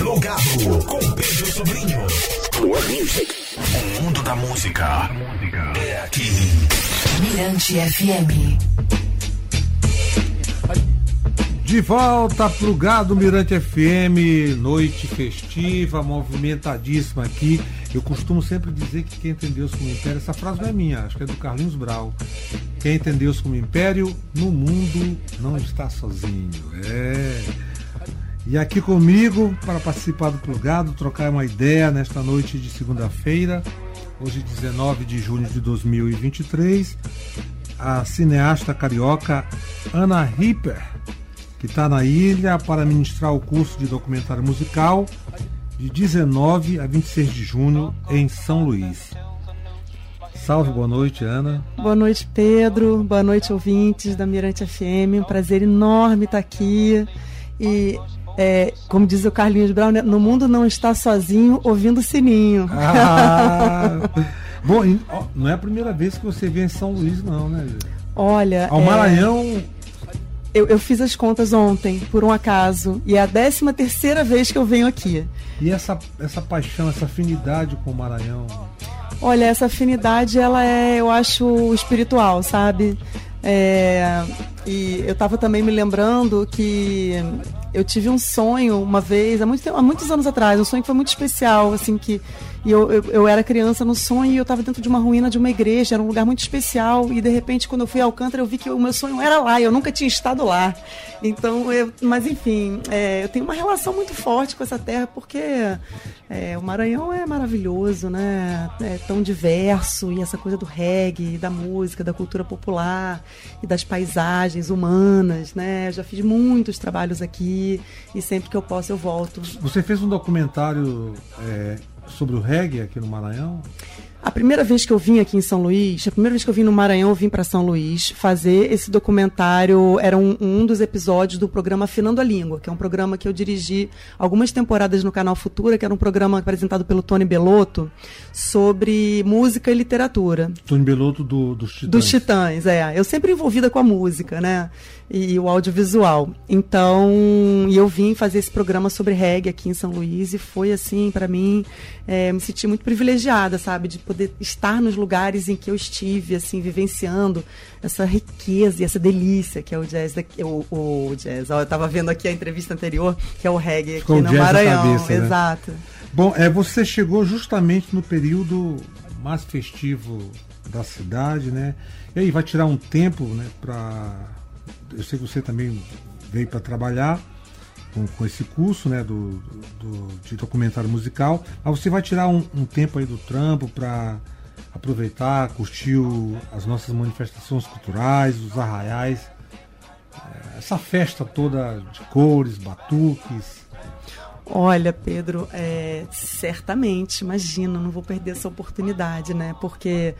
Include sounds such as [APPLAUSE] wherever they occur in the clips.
Plugado com Pedro Sobrinho. Plug Music. O mundo da música é aqui. Mirante FM. De volta plugado Mirante FM, noite festiva, movimentadíssima aqui. Eu costumo sempre dizer que quem tem Deus como império, essa frase não é minha, acho que é do Carlinhos Brau. Quem tem Deus como império, no mundo não está sozinho. É. E aqui comigo, para participar do plugado, trocar uma ideia nesta noite de segunda-feira, hoje 19 de junho de 2023, a cineasta carioca Ana Ripper que está na ilha para ministrar o curso de documentário musical de 19 a 26 de junho em São Luís. Salve, boa noite, Ana. Boa noite, Pedro. Boa noite, ouvintes da Mirante FM. Um prazer enorme estar aqui. E, é, como diz o Carlinhos Brown, né? no mundo não está sozinho ouvindo o sininho. Ah, [LAUGHS] bom, não é a primeira vez que você vem em São Luís, não, né? Olha. Ao Maranhão. É eu, eu, fiz as contas ontem, por um acaso, e é a 13 terceira vez que eu venho aqui. E essa, essa paixão, essa afinidade com o Maranhão? Olha, essa afinidade, ela é, eu acho, espiritual, sabe? É, e eu estava também me lembrando que eu tive um sonho uma vez, há, muito há muitos anos atrás, um sonho que foi muito especial, assim, que e eu, eu, eu, era criança no sonho e eu estava dentro de uma ruína de uma igreja, era um lugar muito especial. E de repente, quando eu fui a Alcântara, eu vi que o meu sonho era lá, eu nunca tinha estado lá. Então, eu, mas enfim, é, eu tenho uma relação muito forte com essa terra, porque é, o Maranhão é maravilhoso, né? É tão diverso, e essa coisa do reggae, da música, da cultura popular e das paisagens humanas, né? Eu já fiz muitos trabalhos aqui e sempre que eu posso eu volto. Você fez um documentário é, sobre o reggae aqui no Maranhão? A primeira vez que eu vim aqui em São Luís, a primeira vez que eu vim no Maranhão, eu vim para São Luís fazer esse documentário. Era um, um, dos episódios do programa Afinando a Língua, que é um programa que eu dirigi algumas temporadas no canal Futura, que era um programa apresentado pelo Tony Belotto sobre música e literatura. Tony Belotto do, dos Titãs. Dos Titãs, é. Eu sempre envolvida com a música, né? E o audiovisual. Então, eu vim fazer esse programa sobre reggae aqui em São Luís e foi assim, para mim, é, me senti muito privilegiada, sabe, de poder estar nos lugares em que eu estive, assim, vivenciando essa riqueza e essa delícia que é o jazz, daqui, o, o jazz. Ó, eu estava vendo aqui a entrevista anterior, que é o reggae aqui Com no Maranhão. Cabeça, né? Exato. Bom, é, você chegou justamente no período mais festivo da cidade, né? E aí vai tirar um tempo, né, para eu sei que você também veio para trabalhar com, com, esse curso né, do, do, de documentário musical, mas você vai tirar um, um tempo aí do trampo para aproveitar, curtir o, as nossas manifestações culturais, os arraiais, é, essa festa toda de cores, batuques. Olha, Pedro, é, certamente, imagina, não vou perder essa oportunidade, né? Porque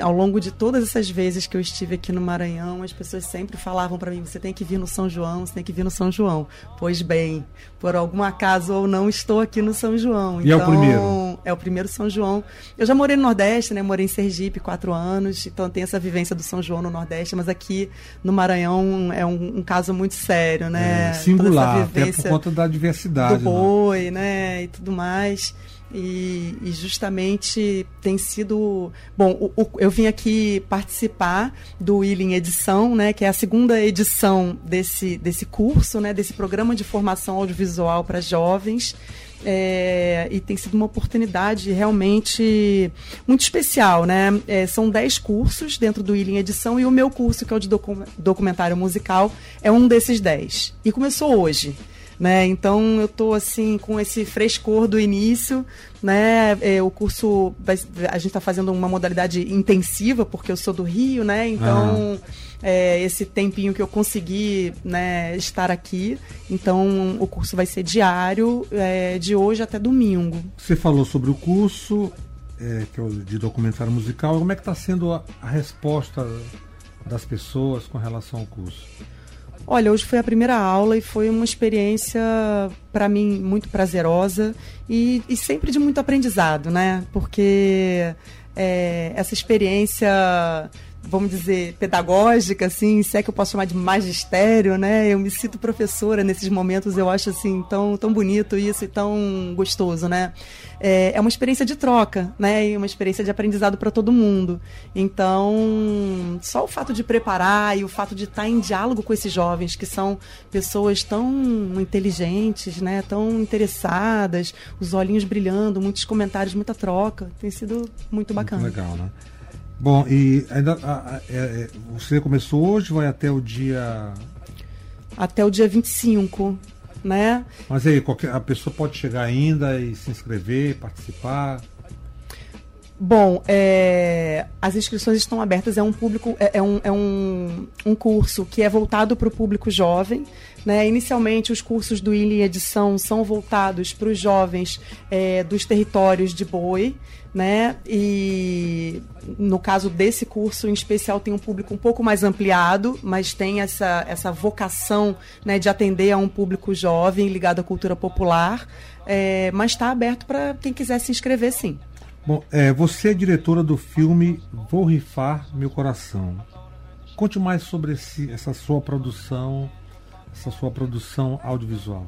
ao longo de todas essas vezes que eu estive aqui no Maranhão, as pessoas sempre falavam para mim: você tem que vir no São João, você tem que vir no São João. Pois bem, por algum acaso ou não, estou aqui no São João. E então, é o então, primeiro? É o primeiro São João. Eu já morei no Nordeste, né? Morei em Sergipe quatro anos, então tem essa vivência do São João no Nordeste, mas aqui no Maranhão é um, um caso muito sério, né? É, singular, até por conta da diversidade. Do? Né? né? E tudo mais. E, e, justamente tem sido bom o, o, eu vim aqui participar do Willing Edição né que é a segunda edição desse desse curso né desse programa de formação audiovisual para jovens é, e tem sido uma oportunidade realmente muito especial, né? É, são 10 cursos dentro do Willing Edição e o meu curso, que é o de documentário musical, é um desses 10. E começou hoje né? Então eu estou assim com esse frescor do início, né? É, o curso vai, a gente está fazendo uma modalidade intensiva porque eu sou do Rio, né? Então é, esse tempinho que eu consegui, né, estar aqui, então o curso vai ser diário, é, de hoje até domingo. Você falou sobre o curso é, que é o de documentário musical. Como é que está sendo a, a resposta das pessoas com relação ao curso? Olha, hoje foi a primeira aula e foi uma experiência, para mim, muito prazerosa e, e, sempre de muito aprendizado, né? Porque é, essa experiência vamos dizer, pedagógica, assim, se é que eu posso chamar de magistério, né? Eu me sinto professora nesses momentos, eu acho assim tão, tão bonito isso e tão gostoso, né? É, é uma experiência de troca, né? E uma experiência de aprendizado para todo mundo. Então, só o fato de preparar e o fato de estar em diálogo com esses jovens, que são pessoas tão inteligentes, né? Tão interessadas, os olhinhos brilhando, muitos comentários, muita troca, tem sido muito bacana. Muito legal, né? Bom, e ainda a, a, é, você começou hoje, vai até o dia. Até o dia 25, né? Mas aí, qualquer, a pessoa pode chegar ainda e se inscrever, participar? Bom, é, as inscrições estão abertas. É um público, é, é, um, é um, um curso que é voltado para o público jovem. Né? Inicialmente, os cursos do ILE Edição são voltados para os jovens é, dos territórios de boi, né? E no caso desse curso em especial tem um público um pouco mais ampliado, mas tem essa, essa vocação né, de atender a um público jovem ligado à cultura popular. É, mas está aberto para quem quiser se inscrever, sim. Bom, é, você é diretora do filme Vou Rifar Meu Coração. Conte mais sobre esse, essa sua produção, essa sua produção audiovisual.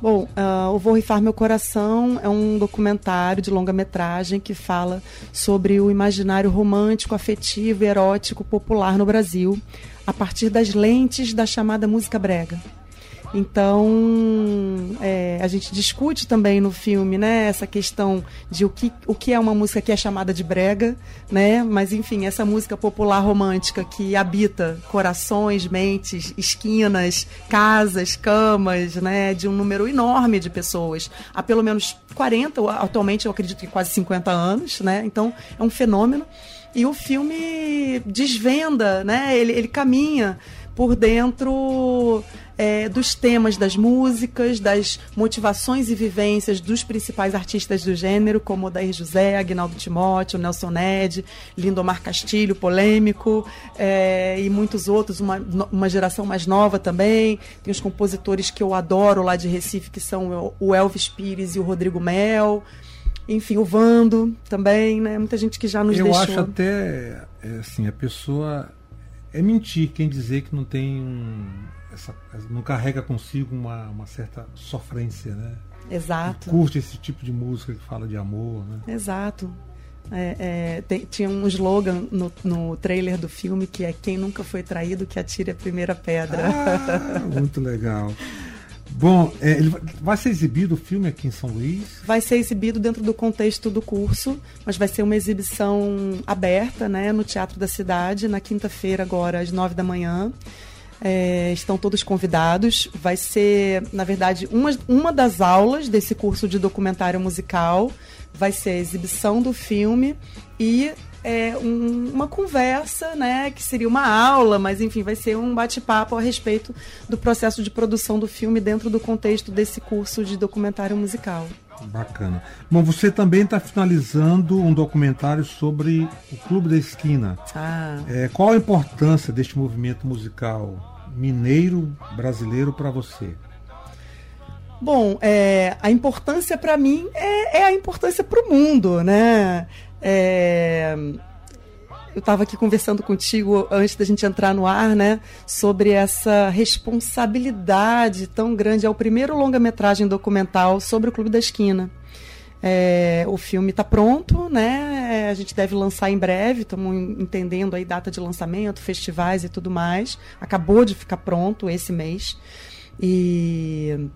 Bom, uh, o Vou Rifar Meu Coração é um documentário de longa-metragem que fala sobre o imaginário romântico, afetivo e erótico popular no Brasil, a partir das lentes da chamada música brega. Então, é, a gente discute também no filme, né, essa questão de o que, o que é uma música que é chamada de brega, né, mas enfim, essa música popular romântica que habita corações, mentes, esquinas, casas, camas, né, de um número enorme de pessoas, há pelo menos 40, atualmente eu acredito que quase 50 anos, né, então é um fenômeno. E o filme desvenda, né, ele, ele caminha por dentro é, dos temas das músicas, das motivações e vivências dos principais artistas do gênero, como Odair José, Agnaldo Timóteo, Nelson Ned, Lindomar Castilho, polêmico, é, e muitos outros, uma, uma geração mais nova também. Tem os compositores que eu adoro lá de Recife, que são o Elvis Pires e o Rodrigo Mel enfim, o Vando também, né? Muita gente que já nos eu deixou. Eu acho até, é, assim, a pessoa é mentir quem dizer que não tem um, essa, não carrega consigo uma, uma certa sofrência, né? Exato. E curte esse tipo de música que fala de amor, né? Exato. É, é, tem, tinha um slogan no, no trailer do filme que é quem nunca foi traído que atire a primeira pedra. Ah, muito legal. [LAUGHS] Bom, é, ele vai ser exibido o filme aqui em São Luís? Vai ser exibido dentro do contexto do curso, mas vai ser uma exibição aberta, né, no Teatro da Cidade, na quinta-feira agora às nove da manhã. É, estão todos convidados. Vai ser, na verdade, uma, uma das aulas desse curso de documentário musical. Vai ser a exibição do filme e é, um, uma conversa, né, que seria uma aula, mas enfim, vai ser um bate-papo a respeito do processo de produção do filme dentro do contexto desse curso de documentário musical. Bacana. Bom, você também está finalizando um documentário sobre o Clube da Esquina. Ah. É, qual a importância deste movimento musical mineiro brasileiro para você? Bom, é, a importância para mim é, é, a importância para o mundo, né? É, eu estava aqui conversando contigo antes da gente entrar no ar, né, sobre essa responsabilidade tão grande. É o primeiro longa-metragem documental sobre o Clube da Esquina. É, o filme está pronto, né? A gente deve lançar em breve. Estamos entendendo aí data de lançamento, festivais e tudo mais. Acabou de ficar pronto esse mês e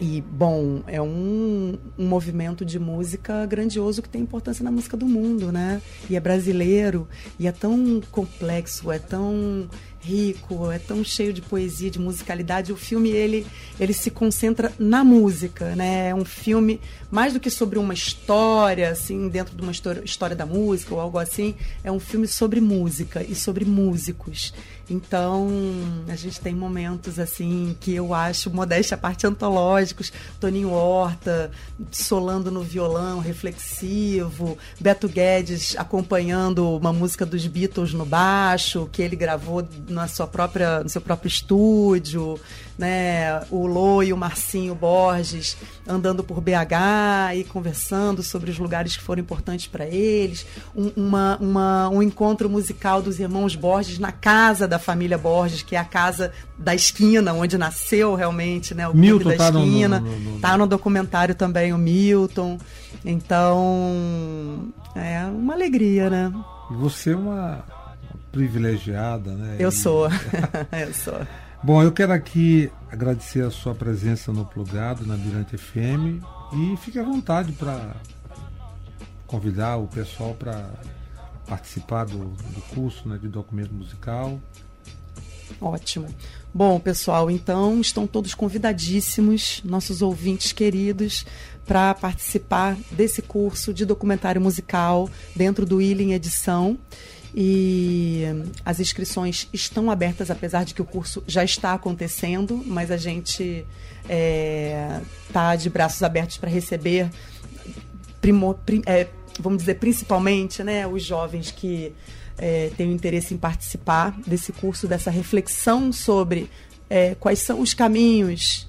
e, bom, é um, um movimento de música grandioso que tem importância na música do mundo, né? E é brasileiro, e é tão complexo, é tão rico, é tão cheio de poesia, de musicalidade. O filme ele ele se concentra na música, né? É um filme mais do que sobre uma história, assim, dentro de uma história, história da música ou algo assim. É um filme sobre música e sobre músicos. Então, a gente tem momentos assim que eu acho, modéstia a parte, antológicos. Toninho Horta solando no violão, reflexivo. Beto Guedes acompanhando uma música dos Beatles no baixo, que ele gravou na sua própria, no seu próprio estúdio né, o Lô e o Marcinho Borges andando por BH e conversando sobre os lugares que foram importantes para eles, um, uma, uma, um encontro musical dos irmãos Borges na casa da família Borges, que é a casa da esquina, onde nasceu realmente né, o Milton da tá esquina. No, no, no, tá no documentário também o Milton. Então, é uma alegria, né? Você é uma privilegiada, né? Eu e... sou. [LAUGHS] eu sou. Bom, eu quero aqui agradecer a sua presença no Plugado, na Mirante FM, e fique à vontade para convidar o pessoal para participar do, do curso né, de documento musical. Ótimo. Bom, pessoal, então estão todos convidadíssimos, nossos ouvintes queridos, para participar desse curso de documentário musical dentro do Ilha Edição e as inscrições estão abertas, apesar de que o curso já está acontecendo, mas a gente está é, tá de braços abertos para receber, prim, é, vamos dizer, principalmente né, os jovens que é, têm interesse em participar desse curso, dessa reflexão sobre é, quais são os caminhos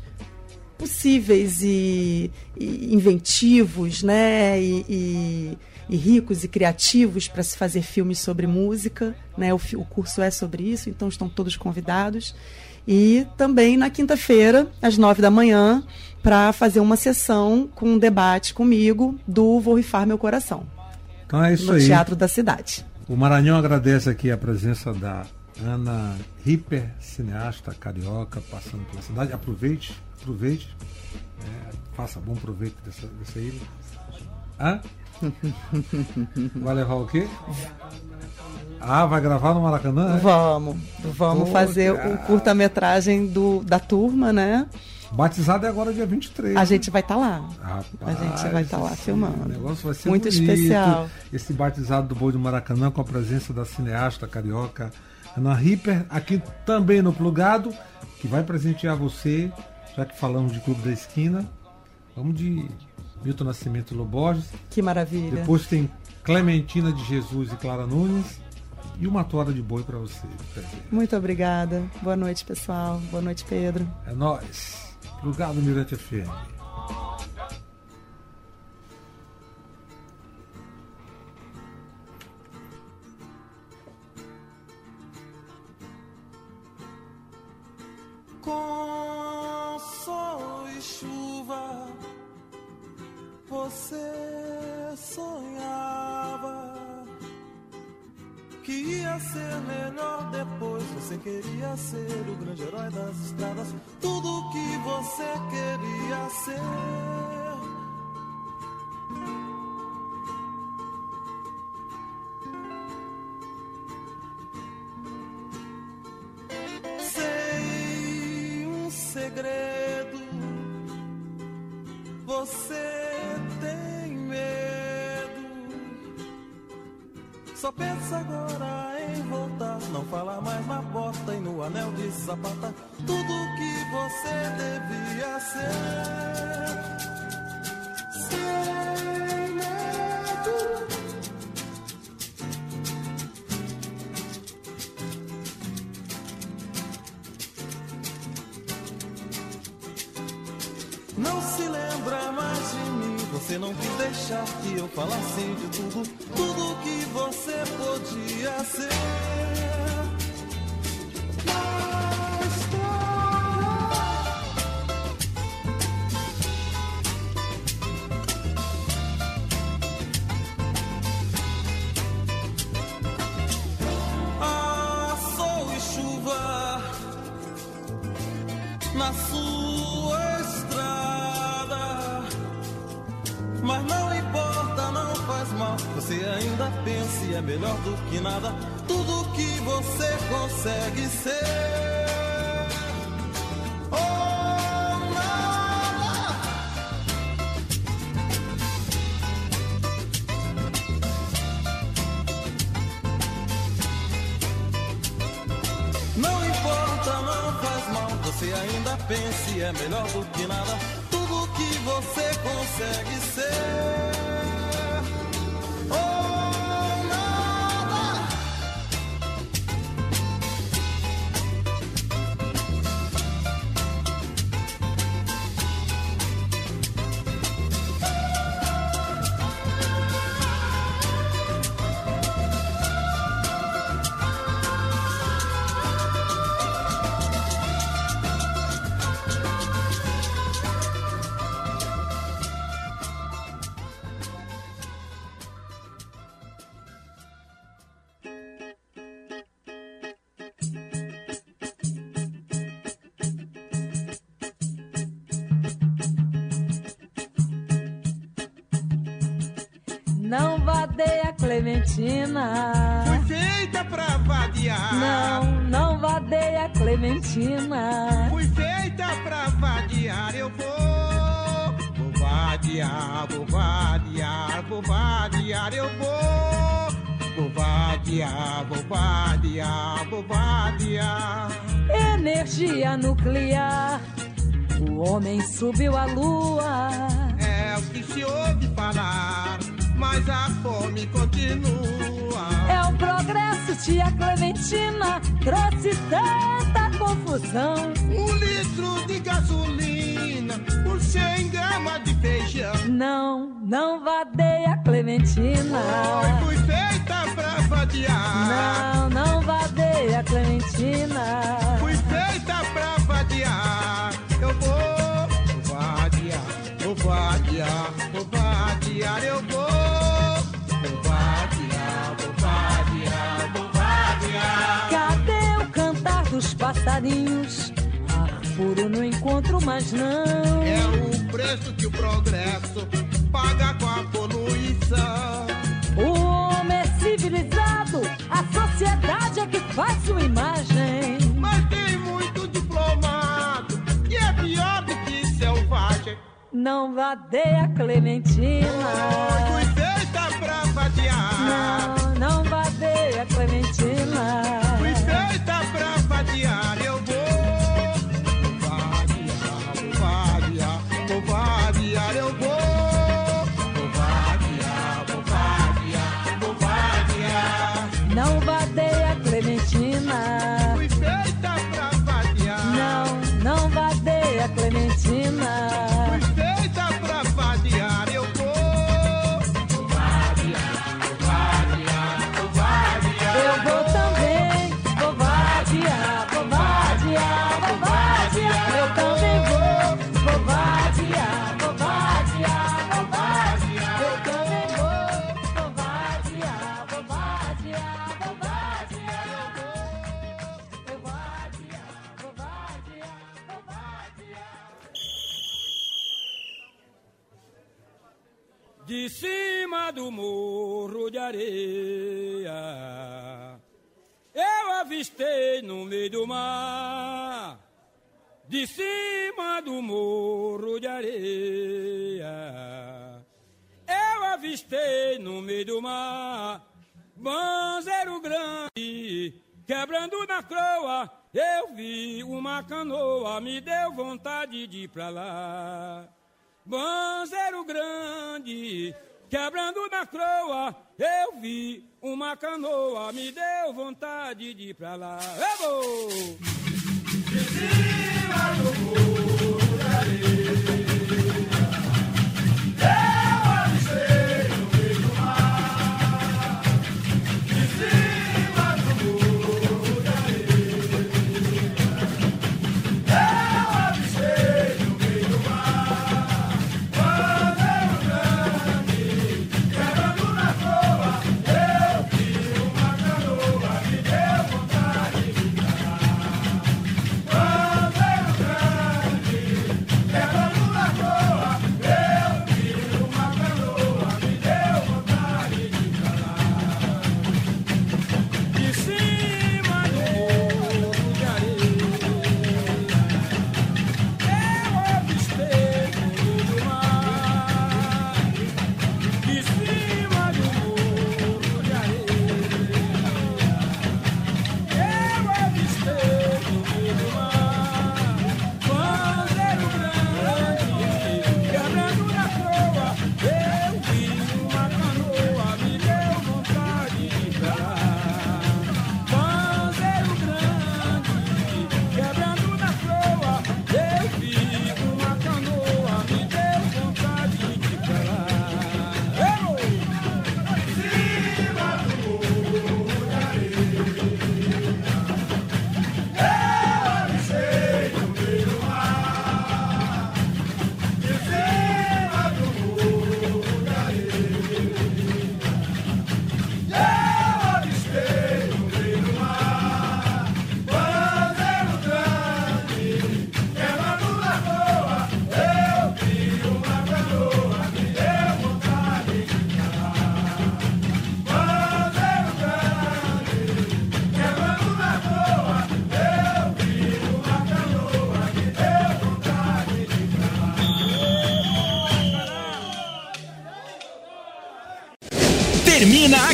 possíveis e, e inventivos, né? E, e, e, ricos e criativos para se fazer filmes sobre música, né? O, o curso é sobre isso, então estão todos convidados. E também na quinta-feira, às nove da manhã, para fazer uma sessão com um debate comigo do Vou Rifar Meu Coração. Então é isso no aí. Teatro da Cidade. O Maranhão agradece aqui a presença da Ana Ripper, cineasta carioca, passando pela cidade. Aproveite aproveite, é, faça bom proveito dessa, dessa ilha. Hã? Vai levar o quê? Ah, vai gravar no Maracanã? É? Vamos, vamos Pô, fazer cara. o curta-metragem da turma, né? Batizado é agora dia 23. A gente vai estar tá lá. Rapaz, a gente vai estar tá lá filmando. O negócio vai ser muito bonito. especial. Esse batizado do Boi do Maracanã com a presença da cineasta carioca Ana Ripper, aqui também no Plugado, que vai presentear você já que falamos de Clube da Esquina, vamos de Milton Nascimento e Loborges. Que maravilha. Depois tem Clementina de Jesus e Clara Nunes. E uma toada de boi para você. Muito obrigada. Boa noite, pessoal. Boa noite, Pedro. É nós. Plugado Mirante FM. com sol e chuva. Você sonhava que ia ser melhor depois. Você queria ser o grande herói das estradas, tudo que você queria ser. segredo. Você Só pensa agora em voltar. Não fala mais na porta e no anel de sapata. Tudo que você devia ser. Sem medo. Não se lembra mais de mim. Você não quis deixar que eu falasse de tudo, tudo que você consegue ser. Oh, nada. Não importa, não faz mal. Você ainda pense, é melhor do que nada. Tudo que você consegue ser. Clementina. Fui feita pra vadiar. Não, não vadeia Clementina. Fui feita pra vadiar. Eu vou. Vou vadiar, vou vadiar, vou vadiar. Eu vou. Vou vadiar, vou vadiar, vou vadiar. Energia nuclear. O homem subiu à lua. É o que se ouve falar, mas a fome continua. É o progresso, tia Clementina. Trouxe tanta confusão. Um litro de gasolina por 100 gramas de feijão. Não, não vadeia Clementina. Oi, fui feita pra vadiar. Não, não vadeia Clementina. Passarinhos? Ar puro não encontro mais não. É o preço que o progresso paga com a poluição. O homem é civilizado, a sociedade é que faz sua imagem. Mas tem muito diplomado que é pior do que selvagem. Não vadeia Clementina. De cima do morro de areia, eu avistei no meio do mar. Banzeiro grande, quebrando na croa, eu vi uma canoa, me deu vontade de ir pra lá. Banzeiro grande, quebrando na croa, eu vi uma canoa, me deu vontade de ir pra lá. Eu vou! Chicago.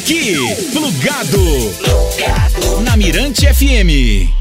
Aqui. Plugado. Na Mirante FM.